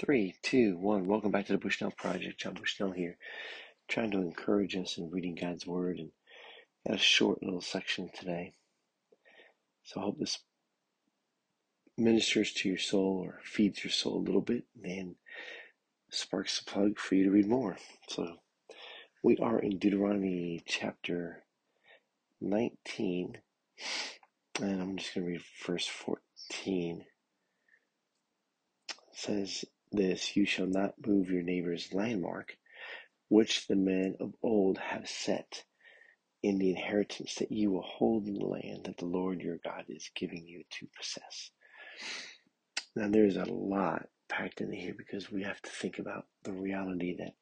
Three, two, one. Welcome back to the Bushnell Project. John Bushnell here, trying to encourage us in reading God's Word and got a short little section today. So I hope this ministers to your soul or feeds your soul a little bit and sparks a plug for you to read more. So we are in Deuteronomy chapter 19, and I'm just going to read verse 14. It says, this you shall not move your neighbor's landmark, which the men of old have set in the inheritance that you will hold in the land that the Lord your God is giving you to possess. Now, there's a lot packed in here because we have to think about the reality that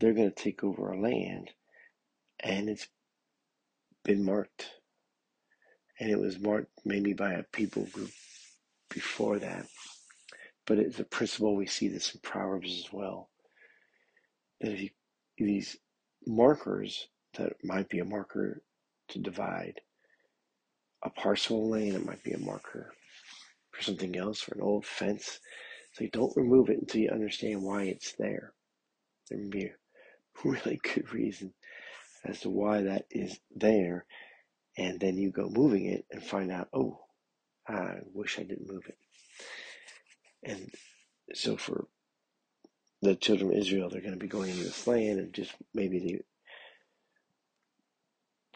they're going to take over our land and it's been marked. And it was marked maybe by a people group before that but it's a principle we see this in Proverbs as well. That if you these markers that might be a marker to divide a parcel of land, it might be a marker for something else, for an old fence. So you don't remove it until you understand why it's there. There may be a really good reason as to why that is there, and then you go moving it and find out, oh, I wish I didn't move it. And so for the children of Israel, they're going to be going into this land and just maybe they,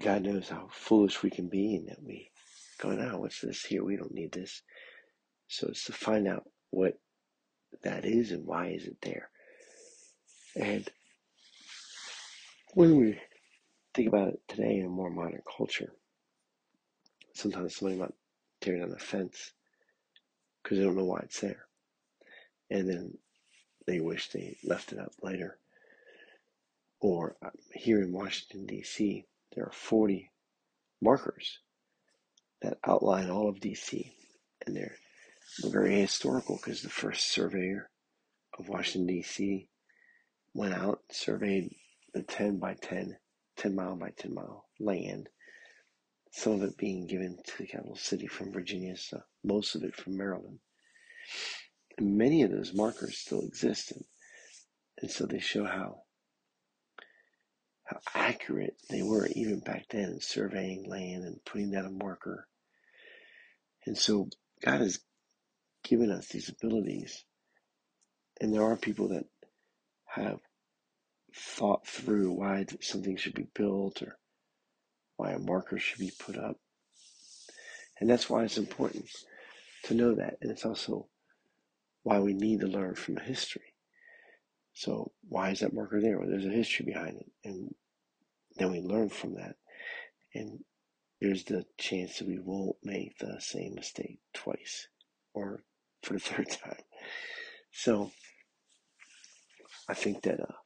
God knows how foolish we can be and that we go, now what's this here? We don't need this. So it's to find out what that is and why is it there. And when we think about it today in a more modern culture, sometimes somebody might tear down a fence because they don't know why it's there and then they wish they left it up later. Or uh, here in Washington, D.C., there are 40 markers that outline all of D.C. And they're very historical because the first surveyor of Washington, D.C. went out, surveyed the 10 by 10, 10 mile by 10 mile land, some of it being given to the capital city from Virginia, so most of it from Maryland many of those markers still exist. And, and so they show how how accurate they were even back then in surveying land and putting down a marker. And so God has given us these abilities. And there are people that have thought through why something should be built or why a marker should be put up. And that's why it's important to know that. And it's also why we need to learn from history. So why is that marker there? Well, there's a history behind it, and then we learn from that, and there's the chance that we won't make the same mistake twice or for the third time. So I think that uh,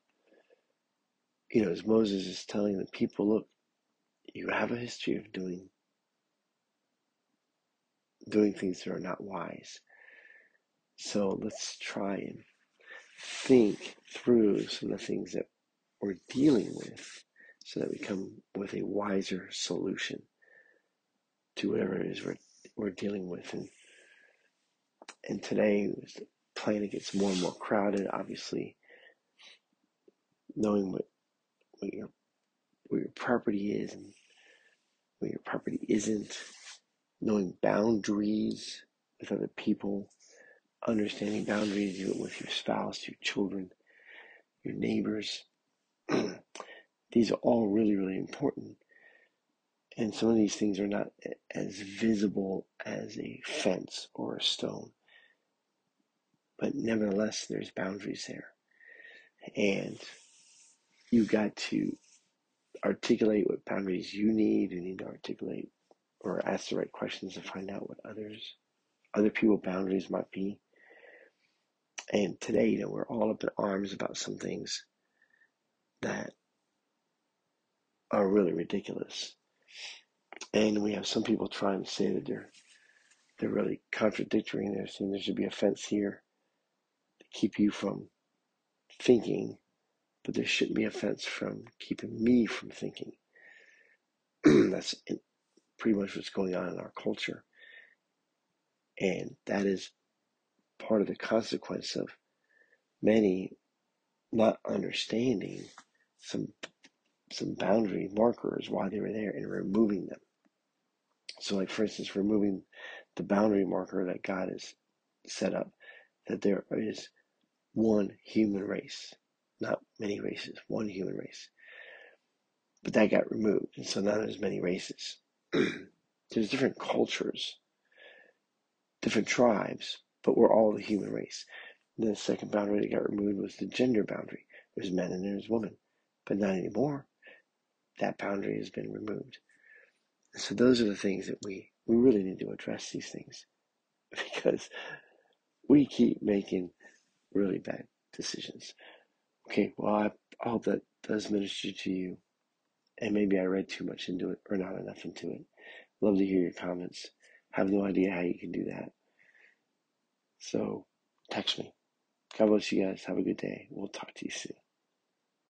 you know, as Moses is telling the people, look, you have a history of doing doing things that are not wise. So let's try and think through some of the things that we're dealing with so that we come with a wiser solution to whatever it is we're, we're dealing with. And, and today, the planet gets more and more crowded, obviously, knowing what, what, your, what your property is and what your property isn't, knowing boundaries with other people, understanding boundaries with your spouse, your children, your neighbors. these are all really, really important. And some of these things are not as visible as a fence or a stone. But nevertheless, there's boundaries there. And you got to articulate what boundaries you need. You need to articulate or ask the right questions to find out what others, other people boundaries might be. And today, you know, we're all up in arms about some things that are really ridiculous. And we have some people trying to say that they're they're really contradictory and they're saying there should be a fence here to keep you from thinking, but there shouldn't be a fence from keeping me from thinking. That's pretty much what's going on in our culture. And that is part of the consequence of many not understanding some some boundary markers why they were there and removing them. So, like for instance, removing the boundary marker that God has set up, that there is one human race, not many races, one human race. But that got removed, and so now there's many races. there's different cultures, different tribes, but we're all the human race. The second boundary that got removed was the gender boundary. There's men and there's women, but not anymore. That boundary has been removed. So those are the things that we we really need to address these things because we keep making really bad decisions. Okay, well I, I hope that does minister to you, and maybe I read too much into it or not enough into it. Love to hear your comments. Have no idea how you can do that. So text me. God bless you guys. Have a good day. We'll talk to you soon.